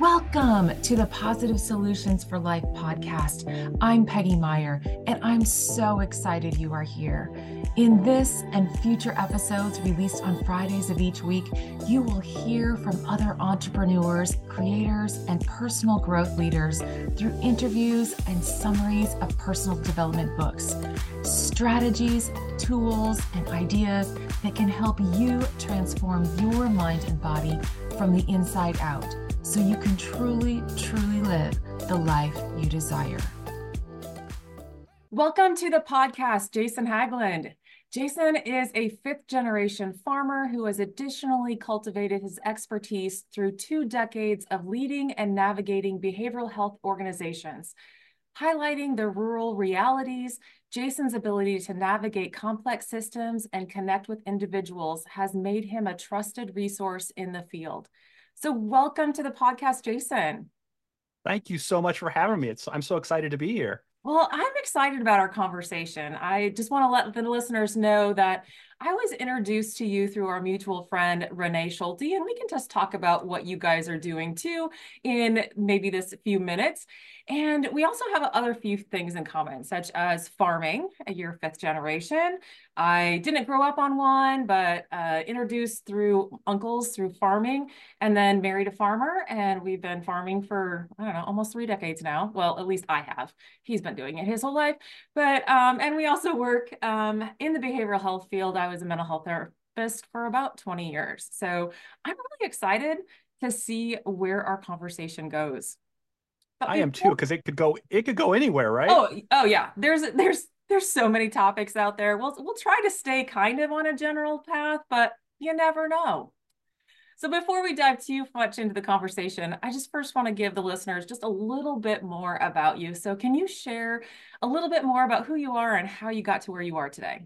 Welcome to the Positive Solutions for Life podcast. I'm Peggy Meyer, and I'm so excited you are here. In this and future episodes released on Fridays of each week, you will hear from other entrepreneurs, creators, and personal growth leaders through interviews and summaries of personal development books, strategies, tools, and ideas that can help you transform your mind and body from the inside out so you can truly, truly live the life you desire. Welcome to the podcast, Jason Haglund. Jason is a fifth generation farmer who has additionally cultivated his expertise through two decades of leading and navigating behavioral health organizations. Highlighting the rural realities, Jason's ability to navigate complex systems and connect with individuals has made him a trusted resource in the field. So, welcome to the podcast, Jason. Thank you so much for having me. It's, I'm so excited to be here. Well, I'm excited about our conversation. I just want to let the listeners know that I was introduced to you through our mutual friend, Renee Schulte, and we can just talk about what you guys are doing too in maybe this few minutes. And we also have other few things in common, such as farming, your fifth generation. I didn't grow up on one, but uh, introduced through uncles through farming, and then married a farmer. And we've been farming for, I don't know, almost three decades now. Well, at least I have. He's been doing it his whole life. But, um, and we also work um, in the behavioral health field. I was a mental health therapist for about 20 years. So I'm really excited to see where our conversation goes. But I am too, because it could go it could go anywhere, right? Oh, oh yeah. There's there's there's so many topics out there. We'll we'll try to stay kind of on a general path, but you never know. So before we dive too much into the conversation, I just first want to give the listeners just a little bit more about you. So can you share a little bit more about who you are and how you got to where you are today?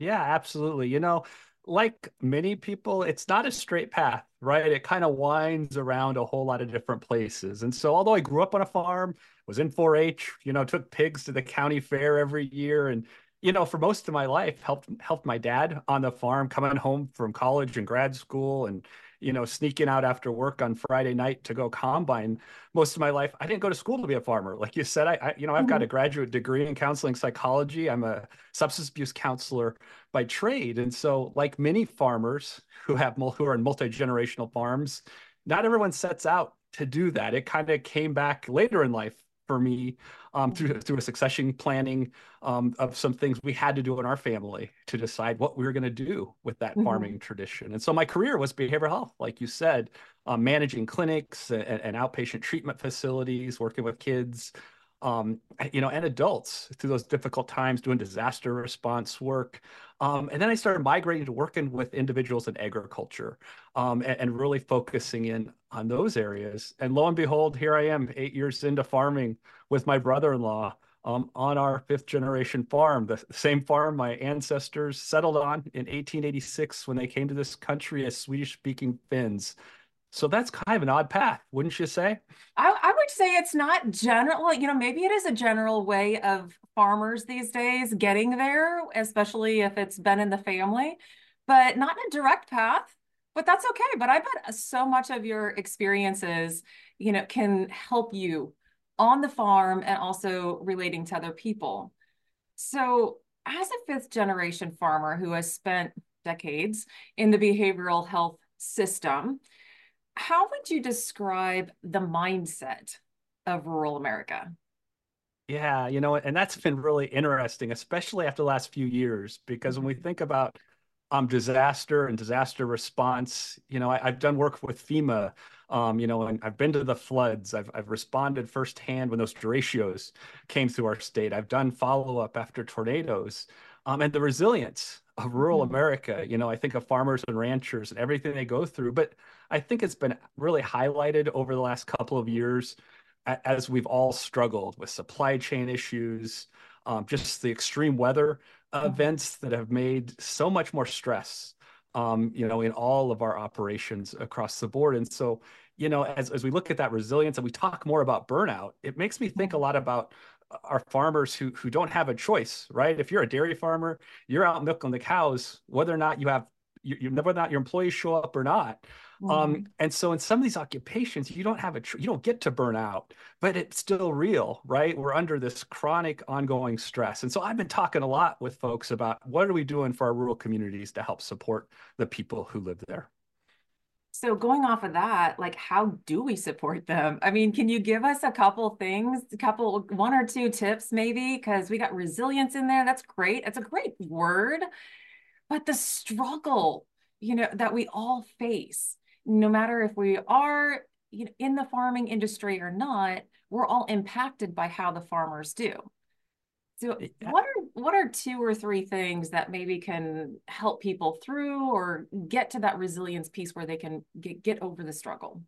Yeah, absolutely. You know, like many people, it's not a straight path, right? It kind of winds around a whole lot of different places. And so, although I grew up on a farm, was in 4 H, you know, took pigs to the county fair every year, and you know, for most of my life, helped helped my dad on the farm, coming home from college and grad school, and you know, sneaking out after work on Friday night to go combine. Most of my life, I didn't go to school to be a farmer. Like you said, I, I you know, I've mm-hmm. got a graduate degree in counseling psychology. I'm a substance abuse counselor by trade, and so, like many farmers who have who are in multi generational farms, not everyone sets out to do that. It kind of came back later in life for me um, through through a succession planning um, of some things we had to do in our family to decide what we were going to do with that mm-hmm. farming tradition. And so my career was behavioral health, like you said, um, managing clinics and, and, outpatient treatment facilities, working with kids, um, you know, and adults through those difficult times, doing disaster response work. Um, and then I started migrating to working with individuals in agriculture um, and, and, really focusing in on those areas. And lo and behold, here I am, eight years into farming with my brother-in-law um, on our fifth generation farm, the same farm my ancestors settled on in 1886 when they came to this country as Swedish-speaking Finns. So that's kind of an odd path, wouldn't you say? I, I, would say it's not general. You know, maybe it is a general way of farmers these days getting there, especially if it's been in the family, but not a direct path. But that's okay. But I bet so much of your experiences, you know, can help you on the farm and also relating to other people. So, as a fifth generation farmer who has spent decades in the behavioral health system, how would you describe the mindset of rural America? Yeah, you know, and that's been really interesting, especially after the last few years, because when we mm-hmm. think about um, disaster and disaster response, you know, I, have done work with FEMA, um, you know, and I've been to the floods. I've, I've responded firsthand when those derechos came through our state. I've done follow up after tornadoes um, and the resilience of rural mm-hmm. America. You know, I think of farmers and ranchers and everything they go through, but I think it's been really highlighted over the last couple of years as we've all struggled with supply chain issues, um, just the extreme weather mm-hmm. events that have made so much more stress, um, you know, in all of our operations across the board. And so, you know, as, as we look at that resilience and we talk more about burnout, it makes me think a mm-hmm. lot about are farmers who who don't have a choice, right? If you're a dairy farmer, you're out milking the cows, whether or not you have you, you never not your employees show up or not. Mm-hmm. Um, and so in some of these occupations, you don't have a you don't get to burn out, but it's still real, right? We're under this chronic ongoing stress. And so I've been talking a lot with folks about what are we doing for our rural communities to help support the people who live there. So going off of that, like how do we support them? I mean, can you give us a couple things, a couple one or two tips maybe because we got resilience in there. That's great. It's a great word. But the struggle, you know, that we all face no matter if we are you know, in the farming industry or not, we're all impacted by how the farmers do. So what are what are two or three things that maybe can help people through or get to that resilience piece where they can get, get over the struggle?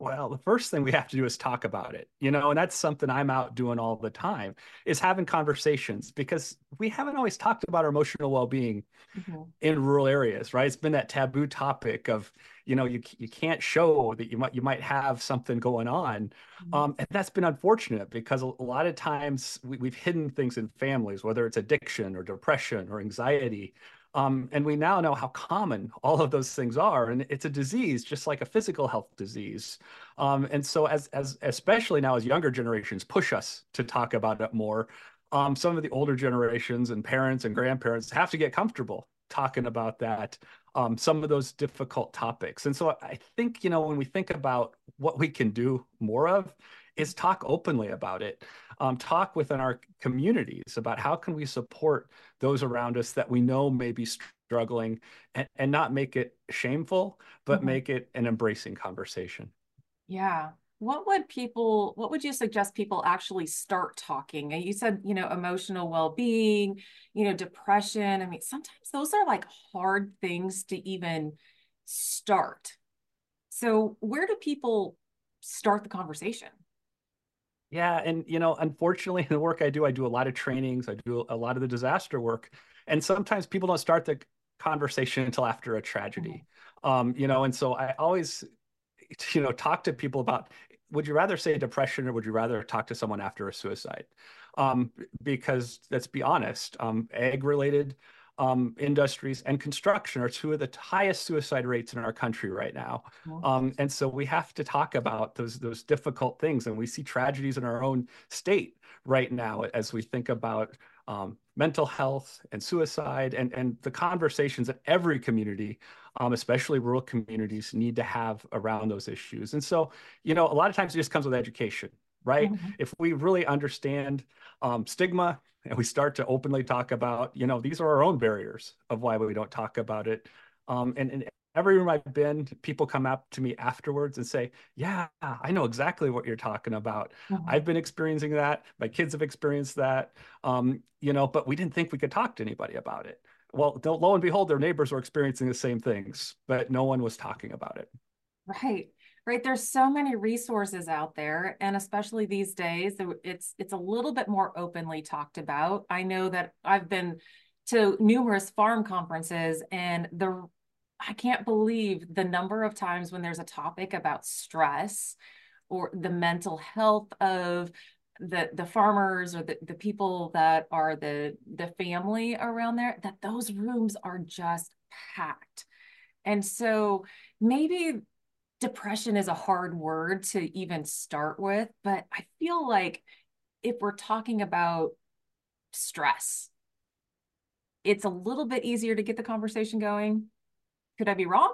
Well, the first thing we have to do is talk about it, you know, and that's something I'm out doing all the time is having conversations because we haven't always talked about our emotional well-being mm-hmm. in rural areas, right? It's been that taboo topic of, you know, you you can't show that you might you might have something going on, mm-hmm. um, and that's been unfortunate because a, a lot of times we, we've hidden things in families, whether it's addiction or depression or anxiety, um, and we now know how common all of those things are, and it's a disease just like a physical health disease. Um, and so, as as especially now as younger generations push us to talk about it more, um, some of the older generations and parents and grandparents have to get comfortable talking about that. Um, some of those difficult topics. And so, I think you know when we think about what we can do more of, is talk openly about it. Um, talk within our communities about how can we support those around us that we know may be struggling and, and not make it shameful, but mm-hmm. make it an embracing conversation. Yeah. What would people, what would you suggest people actually start talking? And you said, you know, emotional well-being, you know, depression. I mean, sometimes those are like hard things to even start. So where do people start the conversation? Yeah, and you know, unfortunately, in the work I do, I do a lot of trainings, I do a lot of the disaster work, and sometimes people don't start the conversation until after a tragedy. Mm-hmm. Um, you know, and so I always, you know, talk to people about would you rather say depression or would you rather talk to someone after a suicide? Um, because let's be honest, um, ag related um, industries and construction are two of the highest suicide rates in our country right now. Um, and so we have to talk about those those difficult things, and we see tragedies in our own state right now as we think about um, mental health and suicide and and the conversations that every community, um, especially rural communities, need to have around those issues. And so, you know, a lot of times it just comes with education right? Mm-hmm. If we really understand um, stigma and we start to openly talk about, you know, these are our own barriers of why we don't talk about it. Um, and, and every room I've been, people come up to me afterwards and say, Yeah, I know exactly what you're talking about. Mm-hmm. I've been experiencing that. My kids have experienced that. Um, you know, but we didn't think we could talk to anybody about it. Well, lo and behold, their neighbors were experiencing the same things, but no one was talking about it. Right right there's so many resources out there and especially these days it's it's a little bit more openly talked about i know that i've been to numerous farm conferences and the i can't believe the number of times when there's a topic about stress or the mental health of the the farmers or the, the people that are the the family around there that those rooms are just packed and so maybe depression is a hard word to even start with, but I feel like if we're talking about stress, it's a little bit easier to get the conversation going. Could I be wrong?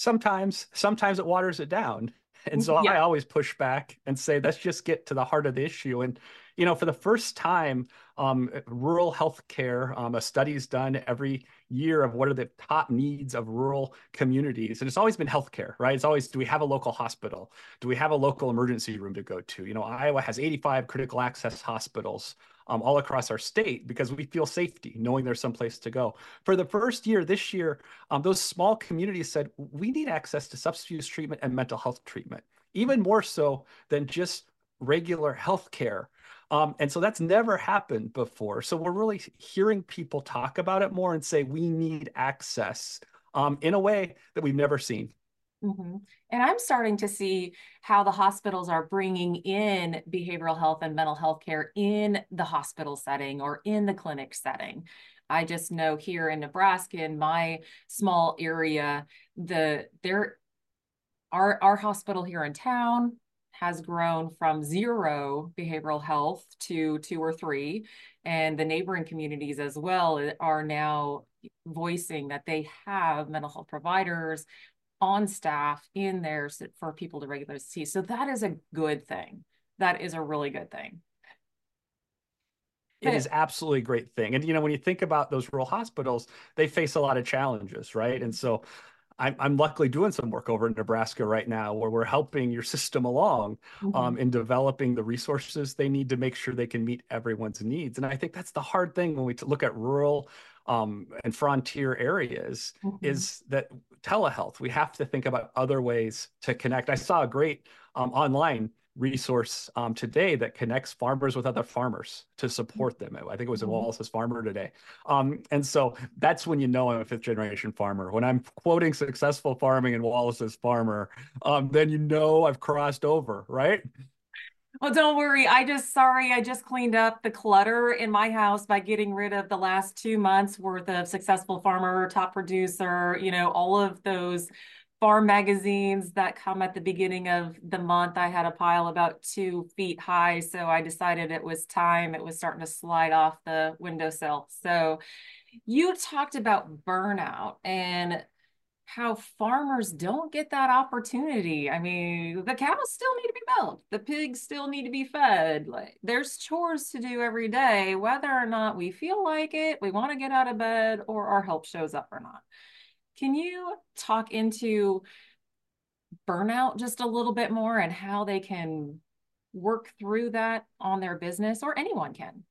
Sometimes, sometimes it waters it down. And so yeah. I always push back and say, let's just get to the heart of the issue. And, you know, for the first time, um, rural healthcare, um, a study's done every year of what are the top needs of rural communities. And it's always been healthcare, right? It's always, do we have a local hospital? Do we have a local emergency room to go to? You know, Iowa has 85 critical access hospitals um, all across our state because we feel safety knowing there's some place to go. For the first year this year, um, those small communities said, we need access to substance use treatment and mental health treatment, even more so than just regular health care. Um, and so that's never happened before. So we're really hearing people talk about it more and say we need access um, in a way that we've never seen. Mm-hmm. And I'm starting to see how the hospitals are bringing in behavioral health and mental health care in the hospital setting or in the clinic setting. I just know here in Nebraska, in my small area, the there our our hospital here in town has grown from zero behavioral health to two or three, and the neighboring communities as well are now voicing that they have mental health providers on staff in there for people to regularly see. So that is a good thing. That is a really good thing. It is absolutely a great thing. And, you know, when you think about those rural hospitals, they face a lot of challenges, right? And so I'm, I'm luckily doing some work over in Nebraska right now where we're helping your system along mm-hmm. um, in developing the resources they need to make sure they can meet everyone's needs. And I think that's the hard thing when we look at rural um, and frontier areas mm-hmm. is that telehealth, we have to think about other ways to connect. I saw a great um, online resource um, today that connects farmers with other farmers to support them. I think it was in mm-hmm. Wallace's Farmer today. Um, and so that's when you know I'm a fifth generation farmer. When I'm quoting successful farming in Wallace's Farmer, um, then you know I've crossed over, right? Well, don't worry. I just, sorry, I just cleaned up the clutter in my house by getting rid of the last two months worth of successful farmer, top producer, you know, all of those farm magazines that come at the beginning of the month. I had a pile about two feet high. So I decided it was time. It was starting to slide off the windowsill. So you talked about burnout and how farmers don't get that opportunity. I mean, the cows still need to be milked, the pigs still need to be fed. Like there's chores to do every day, whether or not we feel like it, we want to get out of bed, or our help shows up or not. Can you talk into burnout just a little bit more and how they can work through that on their business or anyone can?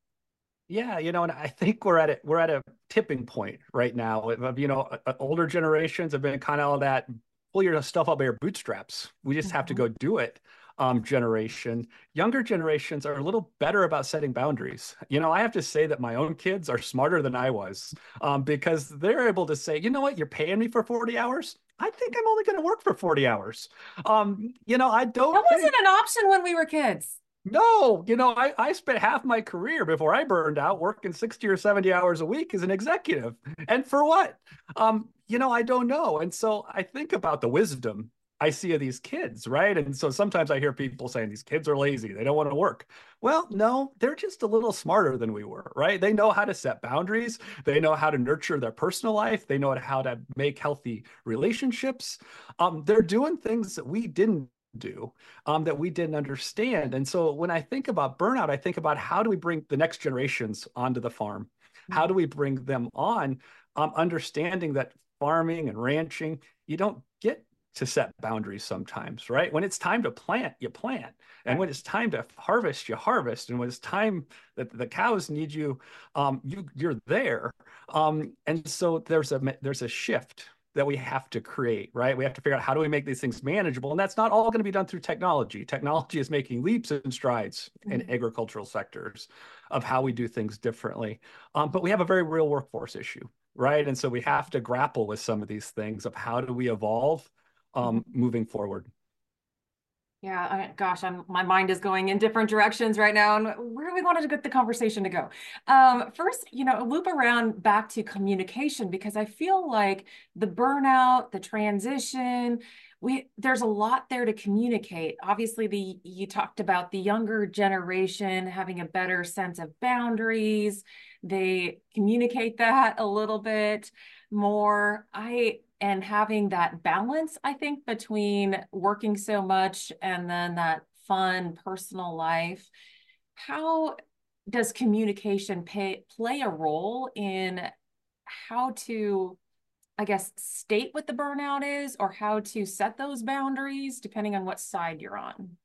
Yeah, you know, and I think we're at it. We're at a tipping point right now. You know, older generations have been kind of all that pull your stuff up by your bootstraps. We just mm-hmm. have to mm-hmm. go do it. Um, generation, younger generations are a little better about setting boundaries. You know, I have to say that my own kids are smarter than I was um, because they're able to say, you know what, you're paying me for 40 hours. I think I'm only going to work for 40 hours. Um, you know, I don't. That wasn't an option when we were kids. No, you know, I, I spent half my career before I burned out working 60 or 70 hours a week as an executive. And for what? Um, you know, I don't know. And so I think about the wisdom I see of these kids, right? And so sometimes I hear people saying these kids are lazy, they don't want to work. Well, no, they're just a little smarter than we were, right? They know how to set boundaries, they know how to nurture their personal life, they know how to make healthy relationships. Um, they're doing things that we didn't do um, that we didn't understand. And so when I think about burnout, I think about how do we bring the next generations onto the farm? How do we bring them on, um, understanding that farming and ranching, you don't get to set boundaries sometimes, right? When it's time to plant, you plant. And when it's time to harvest, you harvest. And when it's time that the cows need you, um, you you're there. Um, and so there's a there's a shift that we have to create, right? We have to figure out how do we make these things manageable. And that's not all going to be done through technology. Technology is making leaps and strides mm-hmm. in agricultural sectors of how we do things differently. Um, but we have a very real workforce issue, right? And so we have to grapple with some of these things of how do we evolve um, mm-hmm. moving forward. Yeah, I, gosh, I'm my mind is going in different directions right now, and where we want to get the conversation to go? Um, first, you know, loop around back to communication because I feel like the burnout, the transition, we there's a lot there to communicate. Obviously, the you talked about the younger generation having a better sense of boundaries. They communicate that a little bit more. I and having that balance, I think, between working so much and then that fun personal life. How does communication pay, play a role in how to, I guess, state what the burnout is or how to set those boundaries depending on what side you're on?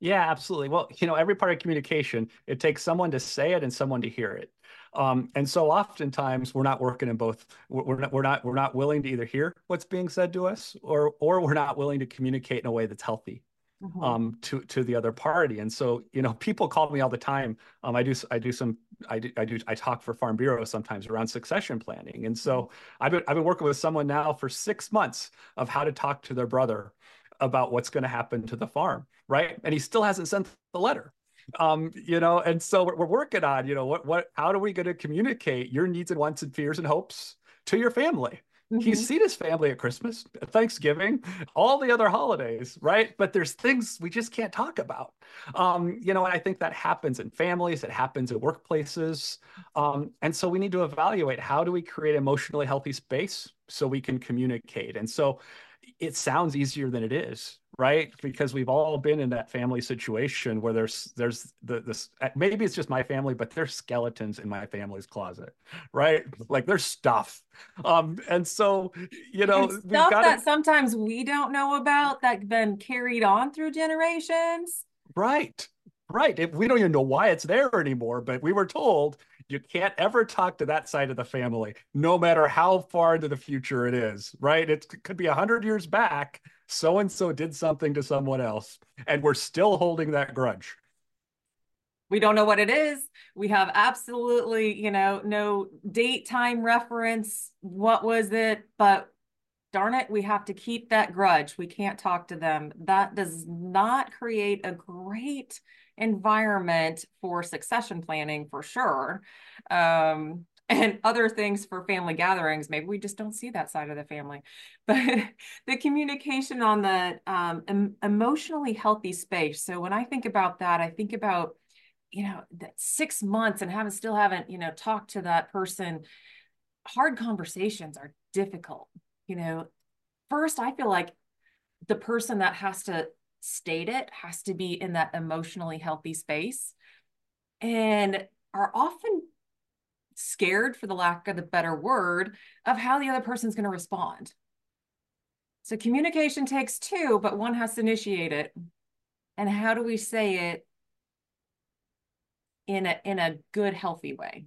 Yeah, absolutely. Well, you know, every part of communication, it takes someone to say it and someone to hear it. Um, and so oftentimes we're not working in both. We're not, we're not, we're not willing to either hear what's being said to us or, or we're not willing to communicate in a way that's healthy. mm-hmm. um, to to the other party. And so, you know, people call me all the time. Um, I do I do some I do I do I talk for Farm Bureau sometimes around succession planning. And so. I've been I've been working with someone now for six months of how to talk to their brother about what's going to happen to the farm, right? And he still hasn't sent the letter um you know and so we're, we're working on you know what what how are we going to communicate your needs and wants and fears and hopes to your family Mm-hmm. He's seen his family at Christmas, at Thanksgiving, all the other holidays, right? But there's things we just can't talk about. Um, you know, and I think that happens in families, it happens in workplaces. Um, and so we need to evaluate how do we create emotionally healthy space so we can communicate. And so it sounds easier than it is right? Because we've all been in that family situation where there's there's the this maybe it's just my family but there's skeletons in my family's closet right? Like there's stuff. Um and so you know and stuff gotta, that sometimes we don't know about that been carried on through generations. Right right. If we don't even know why it's there anymore but we were told you can't ever talk to that side of the family no matter how far into the future it is right? It could be 100 years back so and so did something to someone else, and we're still holding that grudge. We don't know what it is. We have absolutely, you know, no date, time reference. What was it? But darn it, we have to keep that grudge. We can't talk to them. That does not create a great environment for succession planning for sure. Um, and other things for family gatherings maybe we just don't see that side of the family. But the communication on the um, em- emotionally healthy space. So when i think about that i think about you know that six months and haven't still haven't you know talked to that person hard conversations are difficult you know. First i feel like the person that has to state it has to be in that emotionally healthy space. And are often scared, for the lack of the better word, of how the other person's going to respond. So communication takes two, but one has to initiate it. And how do we say it in a in a good, healthy way?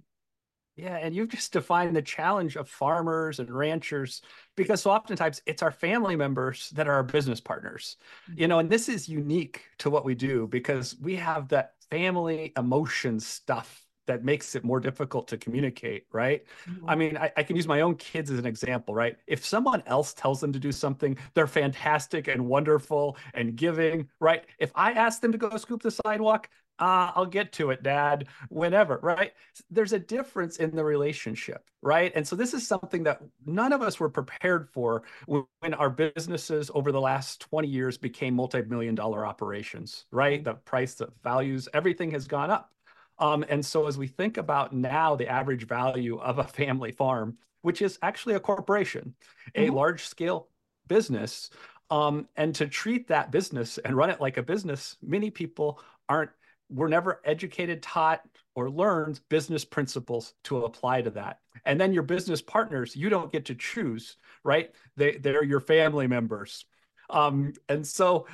Yeah, and you've just defined the challenge of farmers and ranchers because so oftentimes it's our family members that are our business partners. Mm-hmm. You know, and this is unique to what we do because we have that family emotion stuff that makes it more difficult to communicate, right? Mm-hmm. I mean, I, I, can use my own kids as an example, right? If someone else tells them to do something, they're fantastic and wonderful and giving, right? If I ask them to go scoop the sidewalk, uh, I'll get to it, dad, whenever, right? There's a difference in the relationship, right? And so this is something that none of us were prepared for when our businesses over the last 20 years became multi million dollar operations, right? Mm-hmm. The price, the values, everything has gone up. Um, and so as we think about now the average value of a family farm, which is actually a corporation, mm-hmm. a large scale business, um, and to treat that business and run it like a business, many people aren't, were never educated, taught, or learned business principles to apply to that. And then your business partners, you don't get to choose, right? They, they're your family members. Um, and so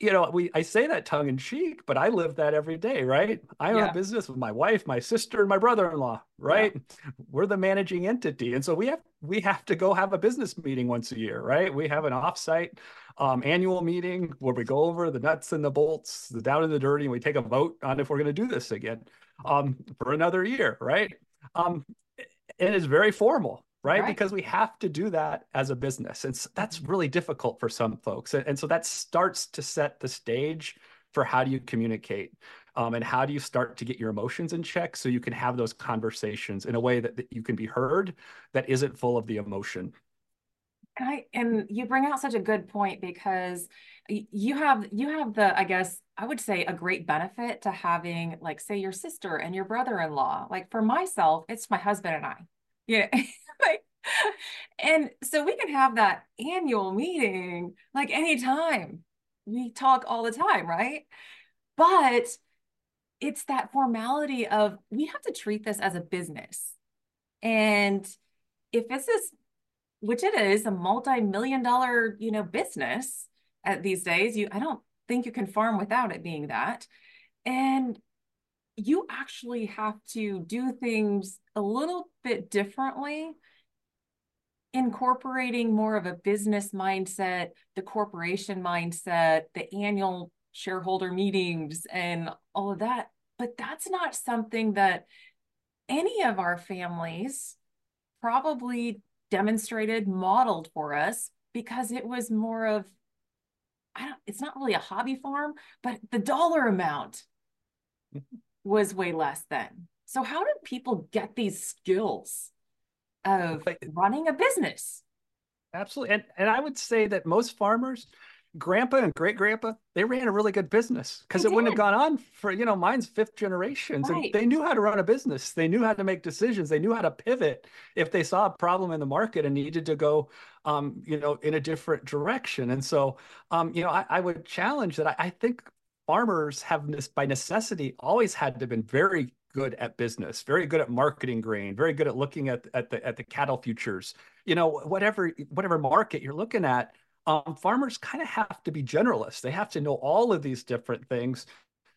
you know, we I say that tongue in cheek, but I live that every day, right? I own yeah. a business with my wife, my sister, and my brother-in-law, right? Yeah. We're the managing entity, and so we have we have to go have a business meeting once a year, right? We have an offsite um, annual meeting where we go over the nuts and the bolts, the down and the dirty, and we take a vote on if we're going to do this again um, for another year, right? Um, and it's very formal right? right? Because we have to do that as a business. And that's mm-hmm. really difficult for some folks. And, and so that starts to set the stage for how do you communicate um, and how do you start to get your emotions in check so you can have those conversations in a way that, that you can be heard that isn't full of the emotion. And I and you bring out such a good point because you have you have the I guess I would say a great benefit to having like say your sister and your brother-in-law. Like for myself, it's my husband and I. Yeah. like, and so we can have that annual meeting like anytime. We talk all the time, right? But it's that formality of we have to treat this as a business. And if this, which it is, a multi-million dollar, you know, business at these days, you I don't think you can farm without it being that. And you actually have to do things a little bit differently incorporating more of a business mindset, the corporation mindset, the annual shareholder meetings and all of that. But that's not something that any of our families probably demonstrated, modeled for us because it was more of, I don't, it's not really a hobby farm, but the dollar amount mm-hmm. was way less then. So, how did people get these skills of running a business? Absolutely. And, and I would say that most farmers, grandpa and great grandpa, they ran a really good business because it did. wouldn't have gone on for, you know, mine's fifth generations. Right. And they knew how to run a business. They knew how to make decisions. They knew how to pivot if they saw a problem in the market and needed to go, um, you know, in a different direction. And so, um, you know, I, I would challenge that. I, I think farmers have this by necessity always had to have been very good at business, very good at marketing grain, very good at looking at, at the at the cattle futures. You know, whatever whatever market you're looking at, um, farmers kind of have to be generalists. They have to know all of these different things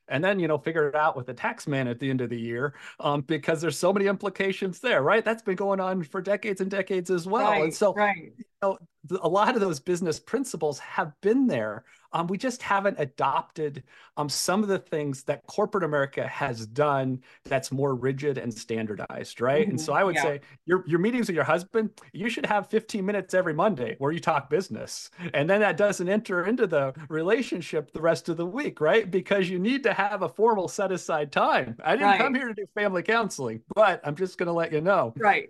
and then you know figure it out with the tax man at the end of the year um, because there's so many implications there right that's been going on for decades and decades as well right, and so right. Know, a lot of those business principles have been there um, we just haven't adopted um, some of the things that corporate America has done that's more rigid and standardized, right? Mm-hmm. And so I would yeah. say your your meetings with your husband, you should have 15 minutes every Monday where you talk business, and then that doesn't enter into the relationship the rest of the week, right? Because you need to have a formal set aside time. I didn't right. come here to do family counseling, but I'm just going to let you know. Right.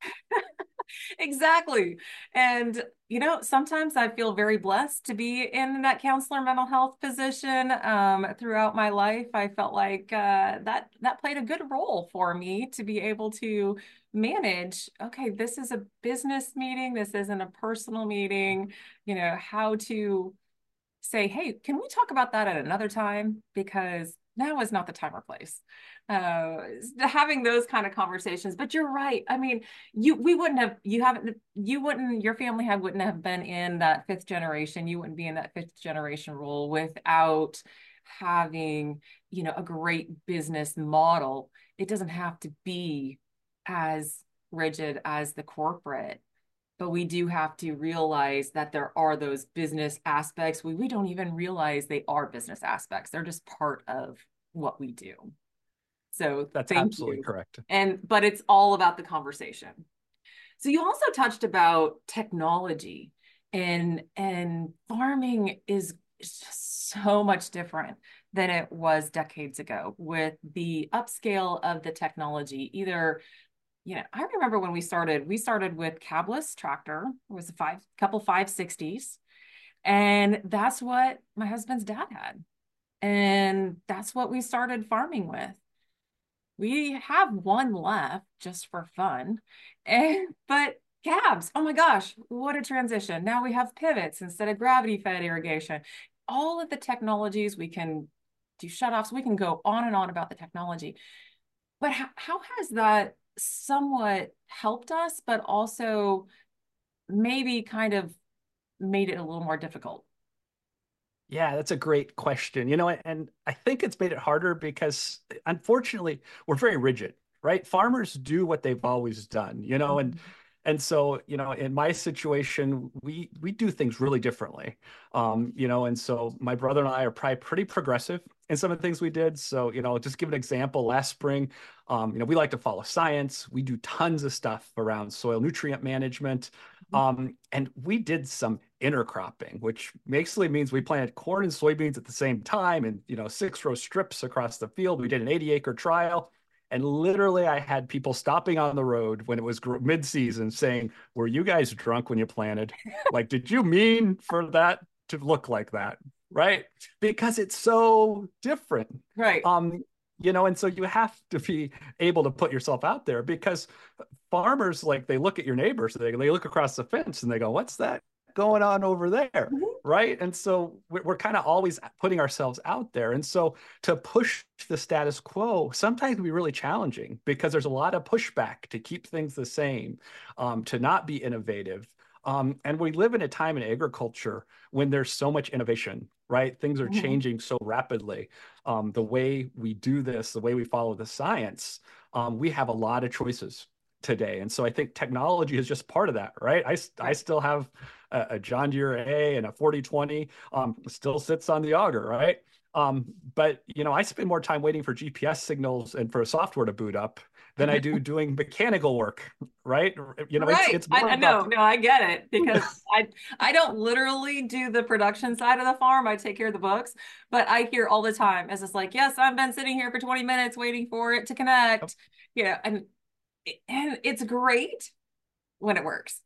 exactly. And, you know, sometimes I feel very blessed to be in that counselor mental health position. Um, throughout my life, I felt like uh, that that played a good role for me to be able to manage. Okay, this is a business meeting. This isn't a personal meeting. You know how to say, hey, can we talk about that at another time? Because now is not the time or place. Uh, having those kind of conversations but you're right. I mean you we wouldn't have you haven't you wouldn't your family had wouldn't have been in that fifth generation. You wouldn't be in that fifth generation role without having you know a great business model. It doesn't have to be as rigid as the corporate but we do have to realize that there are those business aspects we, we don't even realize they are business aspects they're just part of what we do so that's absolutely you. correct. And but it's all about the conversation. So you also touched about technology and and farming is just so much different than it was decades ago with the upscale of the technology. Either you know, I remember when we started, we started with cabless tractor. It was a five couple 560s. And that's what my husband's dad had. And that's what we started farming with we have one left just for fun. And but cabs, oh my gosh, what a transition. Now we have pivots instead of gravity fed irrigation. All of the technologies we can do shutoffs, we can go on and on about the technology. But how, how has that somewhat helped us, but also maybe kind of made it a little more difficult? Yeah, that's a great question. You know, and I think it's made it harder because unfortunately, we're very rigid, right? Farmers do what they've always done, you know, and mm-hmm. And so, you know, in my situation, we we do things really differently. Um, you know, and so my brother and I are probably pretty progressive in some of the things we did. So, you know, just give an example, last spring, um, you know, we like to follow science. We do tons of stuff around soil nutrient management. Mm-hmm. Um, and we did some intercropping, which basically means we planted corn and soybeans at the same time and, you know, six row strips across the field. We did an 80 acre trial. And literally, I had people stopping on the road when it was mid season saying, Were you guys drunk when you planted? like, did you mean for that to look like that? Right. Because it's so different. Right. Um, you know and so you have to be able to put yourself out there because farmers like they look at your neighbors they, they look across the fence and they go what's that going on over there mm-hmm. right and so we're, we're kind of always putting ourselves out there and so to push the status quo sometimes can be really challenging because there's a lot of pushback to keep things the same um, to not be innovative um, and we live in a time in agriculture when there's so much innovation, right? Things are mm-hmm. changing so rapidly. Um, the way we do this, the way we follow the science, um, we have a lot of choices today. And so I think technology is just part of that, right? I, I still have a, a John Deere A and a 4020 um, still sits on the auger, right? Um, but you know, I spend more time waiting for GPS signals and for software to boot up than I do doing mechanical work, right? You know, right. it's, it's I, know, no, I get it because I I don't literally do the production side of the farm. I take care of the books, but I hear all the time as it's like, yes, I've been sitting here for 20 minutes waiting for it to connect. Yeah, and and it's great when it works.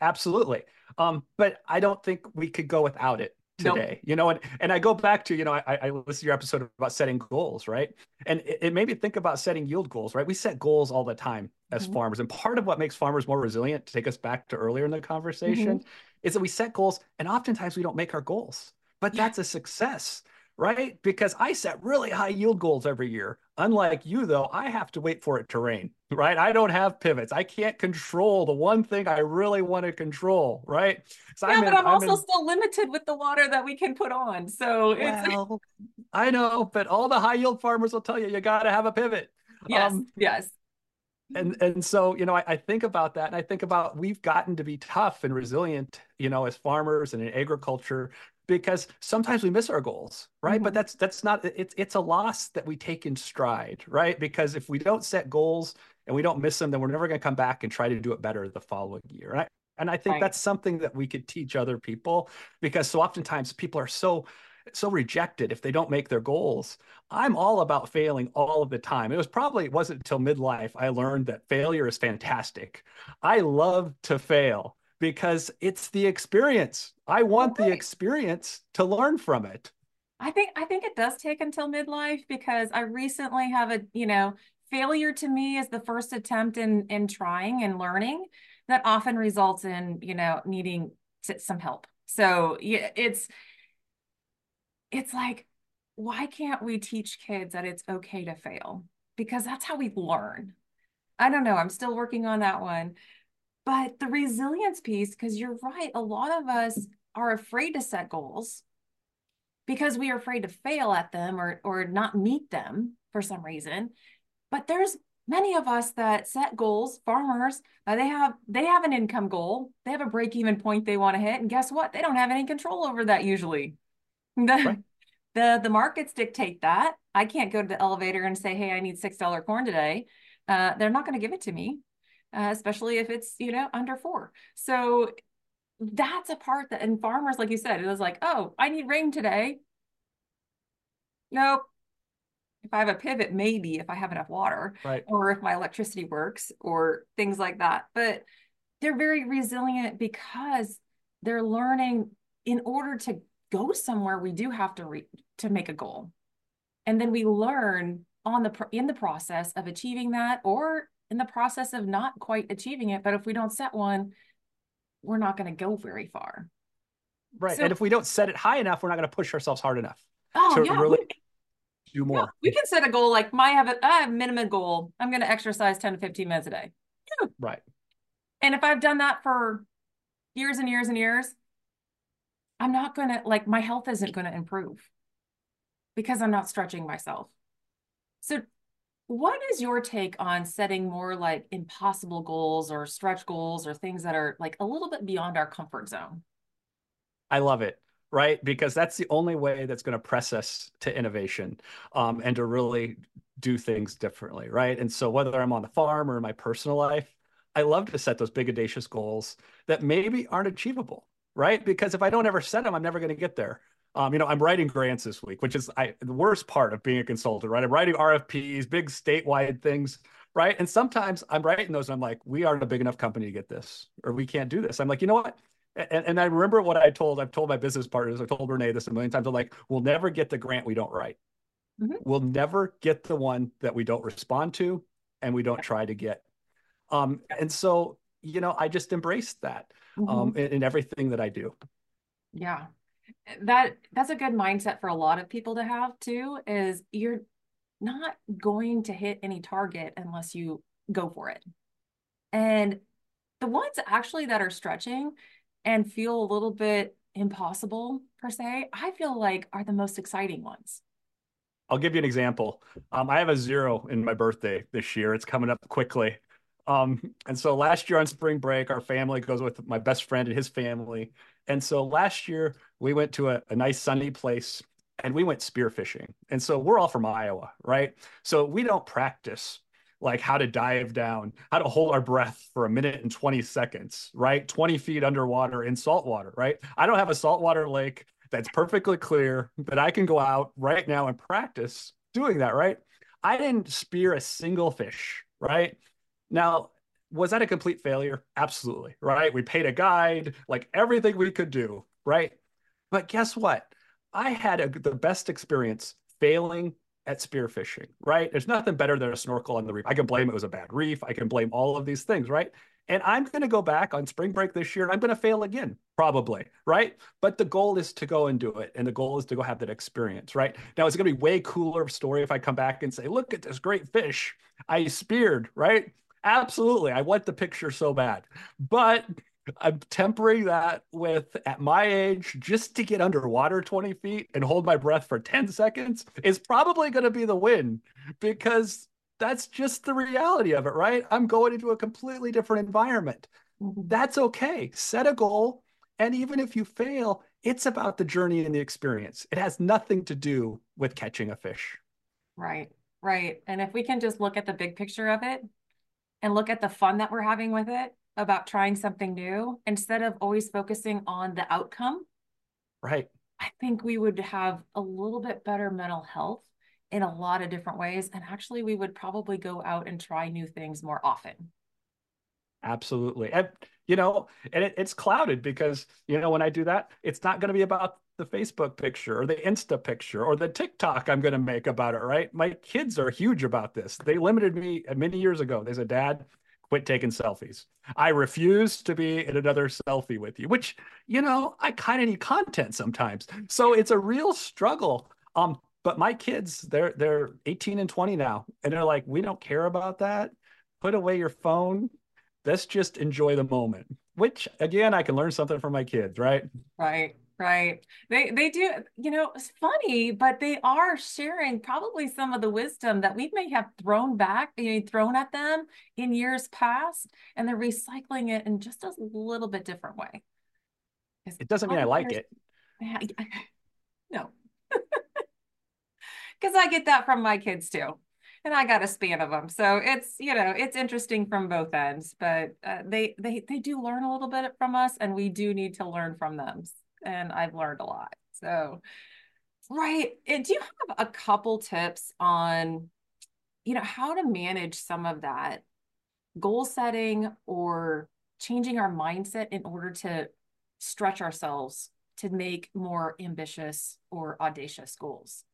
Absolutely. Um, but I don't think we could go without it today nope. you know and and i go back to you know i i listened to your episode about setting goals right and it, it, made me think about setting yield goals right we set goals all the time as mm-hmm. farmers and part of what makes farmers more resilient to take us back to earlier in the conversation mm-hmm. is that we set goals and oftentimes we don't make our goals but yeah. that's a success right? Because I set really high yield goals every year. Unlike you, though, I have to wait for it to rain, right? I don't have pivots. I can't control the one thing I really want to control, right? So yeah, I'm but in, I'm, I'm also in... still limited with the water that we can put on. So it's. Well, I know, but all the high yield farmers will tell you you got to have a pivot. Yes. Um, yes. And and so you know I, I think about that and I think about we've gotten to be tough and resilient you know as farmers and in agriculture because sometimes we miss our goals right mm-hmm. but that's that's not it's it's a loss that we take in stride right because if we don't set goals and we don't miss them then we're never going to come back and try to do it better the following year right and i think right. that's something that we could teach other people because so oftentimes people are so so rejected if they don't make their goals. I'm all about failing all of the time. It was probably it wasn't until midlife I learned that failure is fantastic. I love to fail because it's the experience. I want okay. the experience to learn from it. I think I think it does take until midlife because I recently have a, you know, failure to me is the first attempt in in trying and learning that often results in, you know, needing some help. So, yeah, it's it's like why can't we teach kids that it's okay to fail? Because that's how we learn. I don't know. I'm still working on that one. But the resilience piece, because you're right, a lot of us are afraid to set goals because we are afraid to fail at them or or not meet them for some reason. But there's many of us that set goals, farmers, uh, they have they have an income goal, they have a break even point they want to hit, and guess what? They don't have any control over that usually. The right. the the markets dictate that. I can't go to the elevator and say, "Hey, I need six dollar corn today." Uh, they're not going to give it to me uh, especially if it's, you know, under four. So that's a part that, and farmers, like you said, it was like, oh, I need rain today. Nope. If I have a pivot, maybe if I have enough water, right. or if my electricity works, or things like that. But they're very resilient because they're learning in order to go somewhere we do have to re- to make a goal and then we learn on the in the process of achieving that or in the process of not quite achieving it. But if we don't set one, we're not going to go very far. Right. So, and if we don't set it high enough, we're not going to push ourselves hard enough oh, to yeah, really we, do more. Yeah, we can set a goal like my have a, I have a minimum goal. I'm going to exercise 10 to 15 minutes a day. Yeah. Right. And if I've done that for years and years and years, I'm not going to like my health isn't going to improve because I'm not stretching myself. So what is your take on setting more like impossible goals or stretch goals or things that are like a little bit beyond our comfort zone? I love it, right? Because that's the only way that's going to press us to innovation um, and to really do things differently, right? And so whether I'm on the farm or in my personal life, I love to set those big audacious goals that maybe aren't achievable, right? Because if I don't ever set them, I'm never going to get there. Um, you know, I'm writing grants this week, which is I, the worst part of being a consultant, right? I'm writing RFPs, big statewide things, right? And sometimes I'm writing those and I'm like, we aren't a big enough company to get this, or we can't do this. I'm like, you know what? And, and I remember what I told, I've told my business partners, I've told Renee this a million times. I'm like, we'll never get the grant we don't write. Mm-hmm. We'll never get the one that we don't respond to and we don't try to get. Um, and so, you know, I just embraced that mm-hmm. um, in, in everything that I do. Yeah that that's a good mindset for a lot of people to have too is you're not going to hit any target unless you go for it and the ones actually that are stretching and feel a little bit impossible per se i feel like are the most exciting ones I'll give you an example. Um, I have a zero in my birthday this year. It's coming up quickly. Um, and so last year on spring break, our family goes with my best friend and his family. And so last year we went to a, a nice sunny place and we went spearfishing. And so we're all from Iowa, right? So we don't practice like how to dive down, how to hold our breath for a minute and 20 seconds, right? 20 feet underwater in salt water, right? I don't have a saltwater lake that's perfectly clear that I can go out right now and practice doing that, right? I didn't spear a single fish, right? Now, was that a complete failure? Absolutely, right? We paid a guide, like everything we could do, right? But guess what? I had a, the best experience failing at spearfishing, right? There's nothing better than a snorkel on the reef. I can blame it was a bad reef. I can blame all of these things, right? And I'm going to go back on spring break this year and I'm going to fail again, probably, right? But the goal is to go and do it. And the goal is to go have that experience, right? Now, it's going to be way cooler of story if I come back and say, look at this great fish I speared, right? Absolutely. I want the picture so bad. But I'm tempering that with at my age, just to get underwater 20 feet and hold my breath for 10 seconds is probably going to be the win because that's just the reality of it, right? I'm going into a completely different environment. Mm-hmm. That's okay. Set a goal. And even if you fail, it's about the journey and the experience. It has nothing to do with catching a fish. Right, right. And if we can just look at the big picture of it and look at the fun that we're having with it, about trying something new instead of always focusing on the outcome. Right. I think we would have a little bit better mental health in a lot of different ways. And actually, we would probably go out and try new things more often. Absolutely. And, you know, and it, it's clouded because, you know, when I do that, it's not going to be about the Facebook picture or the Insta picture or the TikTok I'm going to make about it, right? My kids are huge about this. They limited me many years ago. They said, Dad, quit taking selfies. I refuse to be in another selfie with you, which, you know, I kind of need content sometimes. So it's a real struggle. Um, but my kids, they're they're 18 and 20 now, and they're like, we don't care about that. Put away your phone. Let's just enjoy the moment. Which again, I can learn something from my kids, right? Right. Right. They they do, you know, it's funny, but they are sharing probably some of the wisdom that we may have thrown back, you know, thrown at them in years past, and they're recycling it in just a little bit different way. It doesn't mean I like it. no. Because I get that from my kids too. And I got a span of them. So it's, you know, it's interesting from both ends, but uh, they they they do learn a little bit from us and we do need to learn from them and I've learned a lot. So, right. And do you have a couple tips on, you know, how to manage some of that goal setting or changing our mindset in order to stretch ourselves to make more ambitious or audacious goals?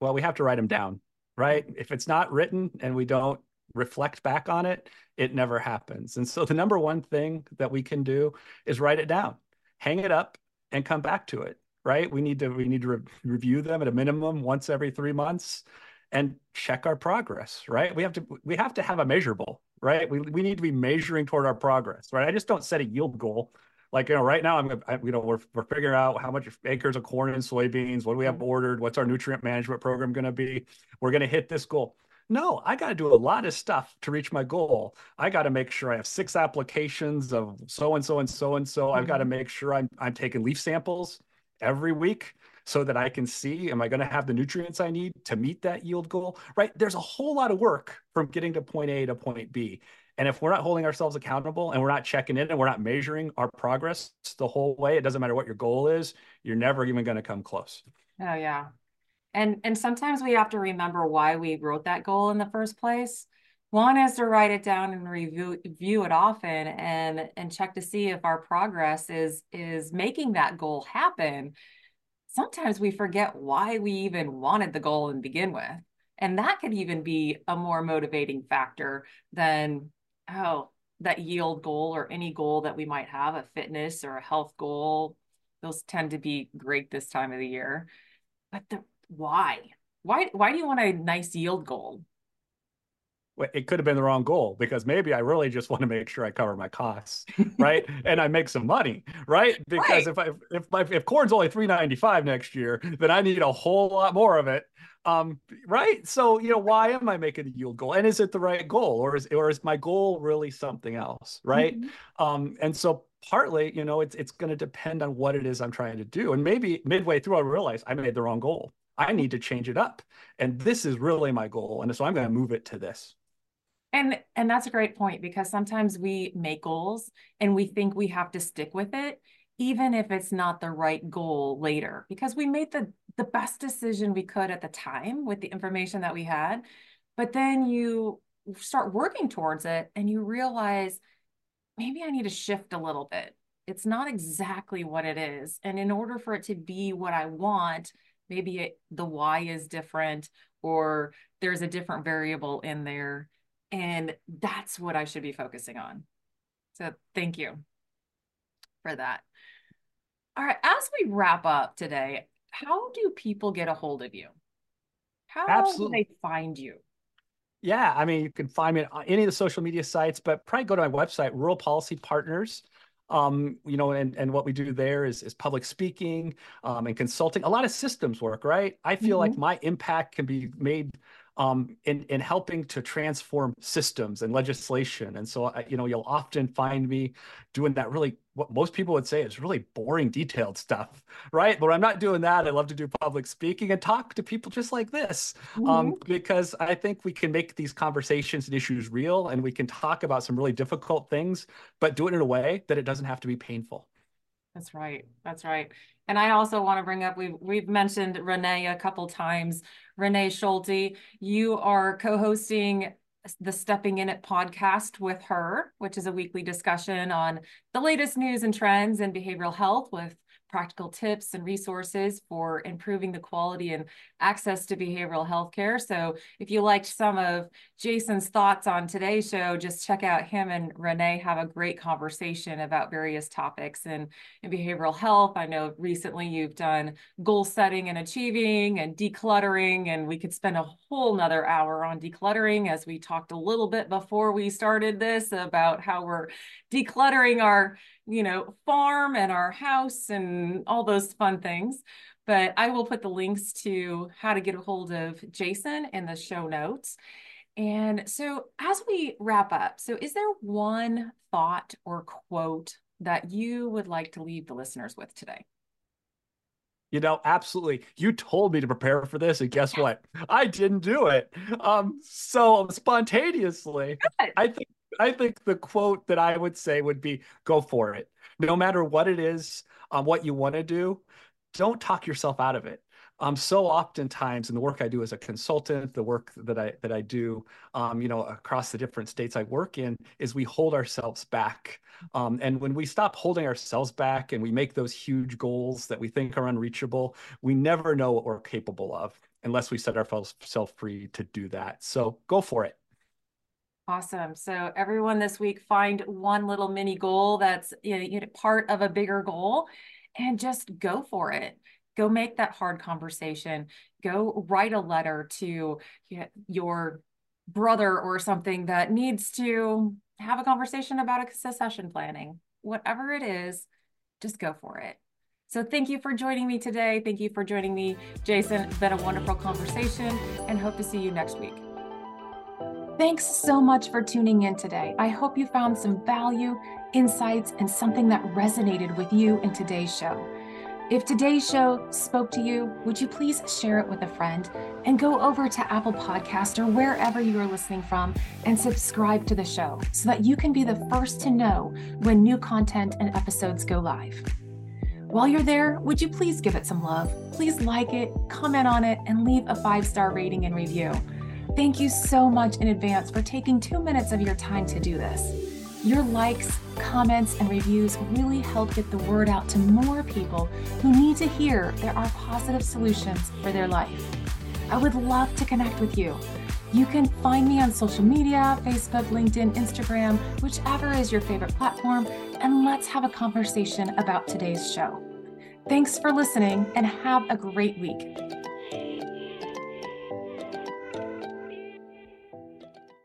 Well, we have to write them down, right? Mm-hmm. If it's not written and we don't reflect back on it, it never happens. And so the number one thing that we can do is write it down hang it up and come back to it right? We need to we need to re- review them at a minimum once every three months and check our progress right? We have to we have to have a measurable right? We, we need to be measuring toward our progress right? I just don't set a yield goal. Like you know right now i'm I, you know we're, we're figuring out how much acres of corn and soybeans what do we have ordered? What's our nutrient management program going to be? We're going to hit this goal no, I got to do a lot of stuff to reach my goal. I got to make sure I have six applications of so and so and so and so. I've got to mm-hmm. make sure I'm I'm taking leaf samples every week so that I can see am I going to have the nutrients I need to meet that yield goal? Right? There's a whole lot of work from getting to point A to point B. And if we're not holding ourselves accountable and we're not checking in and we're not measuring our progress the whole way, it doesn't matter what your goal is, you're never even going to come close. Oh yeah and and sometimes we have to remember why we wrote that goal in the first place. One is to write it down and review view it often and and check to see if our progress is is making that goal happen. Sometimes we forget why we even wanted the goal and begin with. And that could even be a more motivating factor than oh that yield goal or any goal that we might have a fitness or a health goal. Those tend to be great this time of the year. But the why? Why why do you want a nice yield goal? it could have been the wrong goal because maybe I really just want to make sure I cover my costs, right? and I make some money, right? Because right. if I if my if corn's only 395 next year, then I need a whole lot more of it. Um, right. So, you know, why am I making the yield goal? And is it the right goal or is or is my goal really something else? Right. Mm-hmm. Um, and so partly, you know, it's it's going to depend on what it is I'm trying to do. And maybe midway through I realize I made the wrong goal. I need to change it up. And this is really my goal. And so I'm going to move it to this. And and that's a great point because sometimes we make goals and we think we have to stick with it even if it's not the right goal later because we made the the best decision we could at the time with the information that we had but then you start working towards it and you realize maybe I need to shift a little bit it's not exactly what it is and in order for it to be what I want maybe it, the why is different or there's a different variable in there and that's what I should be focusing on. So thank you for that. All right, as we wrap up today, how do people get a hold of you? How Absolutely. do they find you? Yeah, I mean, you can find me on any of the social media sites, but probably go to my website, Rural Policy Partners. Um, you know, and, and what we do there is, is public speaking um, and consulting, a lot of systems work, right? I feel mm-hmm. like my impact can be made um, in, in helping to transform systems and legislation. And so, you know, you'll often find me doing that really, what most people would say is really boring, detailed stuff, right? But I'm not doing that. I love to do public speaking and talk to people just like this, um, mm-hmm. um, because I think we can make these conversations and issues real and we can talk about some really difficult things, but do it in a way that it doesn't have to be painful. That's right. That's right. And I also want to bring up we've we've mentioned Renee a couple times. Renee Schulte, you are co-hosting the Stepping In It podcast with her, which is a weekly discussion on the latest news and trends in behavioral health with practical tips and resources for improving the quality and access to behavioral health care. So if you liked some of Jason's thoughts on today's show, just check out him and Renee have a great conversation about various topics in, in behavioral health. I know recently you've done goal setting and achieving and decluttering, and we could spend a whole nother hour on decluttering as we talked a little bit before we started this about how we're decluttering our you know, farm and our house and all those fun things. But I will put the links to how to get a hold of Jason in the show notes. And so, as we wrap up, so is there one thought or quote that you would like to leave the listeners with today? You know, absolutely. You told me to prepare for this, and guess what? I didn't do it. Um, so spontaneously, Good. I think I think the quote that I would say would be go for it. No matter what it is, um, what you want to do, don't talk yourself out of it. Um, so oftentimes in the work I do as a consultant, the work that I that I do, um, you know, across the different states I work in, is we hold ourselves back. Um, and when we stop holding ourselves back and we make those huge goals that we think are unreachable, we never know what we're capable of unless we set ourselves free to do that. So go for it. Awesome. So everyone this week find one little mini goal that's you know, part of a bigger goal and just go for it. Go make that hard conversation. Go write a letter to your brother or something that needs to have a conversation about a succession planning. Whatever it is, just go for it. So thank you for joining me today. Thank you for joining me, Jason. It's been a wonderful conversation and hope to see you next week. Thanks so much for tuning in today. I hope you found some value, insights, and something that resonated with you in today's show. If today's show spoke to you, would you please share it with a friend and go over to Apple Podcast or wherever you are listening from and subscribe to the show so that you can be the first to know when new content and episodes go live. While you're there, would you please give it some love? Please like it, comment on it, and leave a five star rating and review. Thank you so much in advance for taking two minutes of your time to do this. Your likes, comments, and reviews really help get the word out to more people who need to hear there are positive solutions for their life. I would love to connect with you. You can find me on social media Facebook, LinkedIn, Instagram, whichever is your favorite platform, and let's have a conversation about today's show. Thanks for listening and have a great week.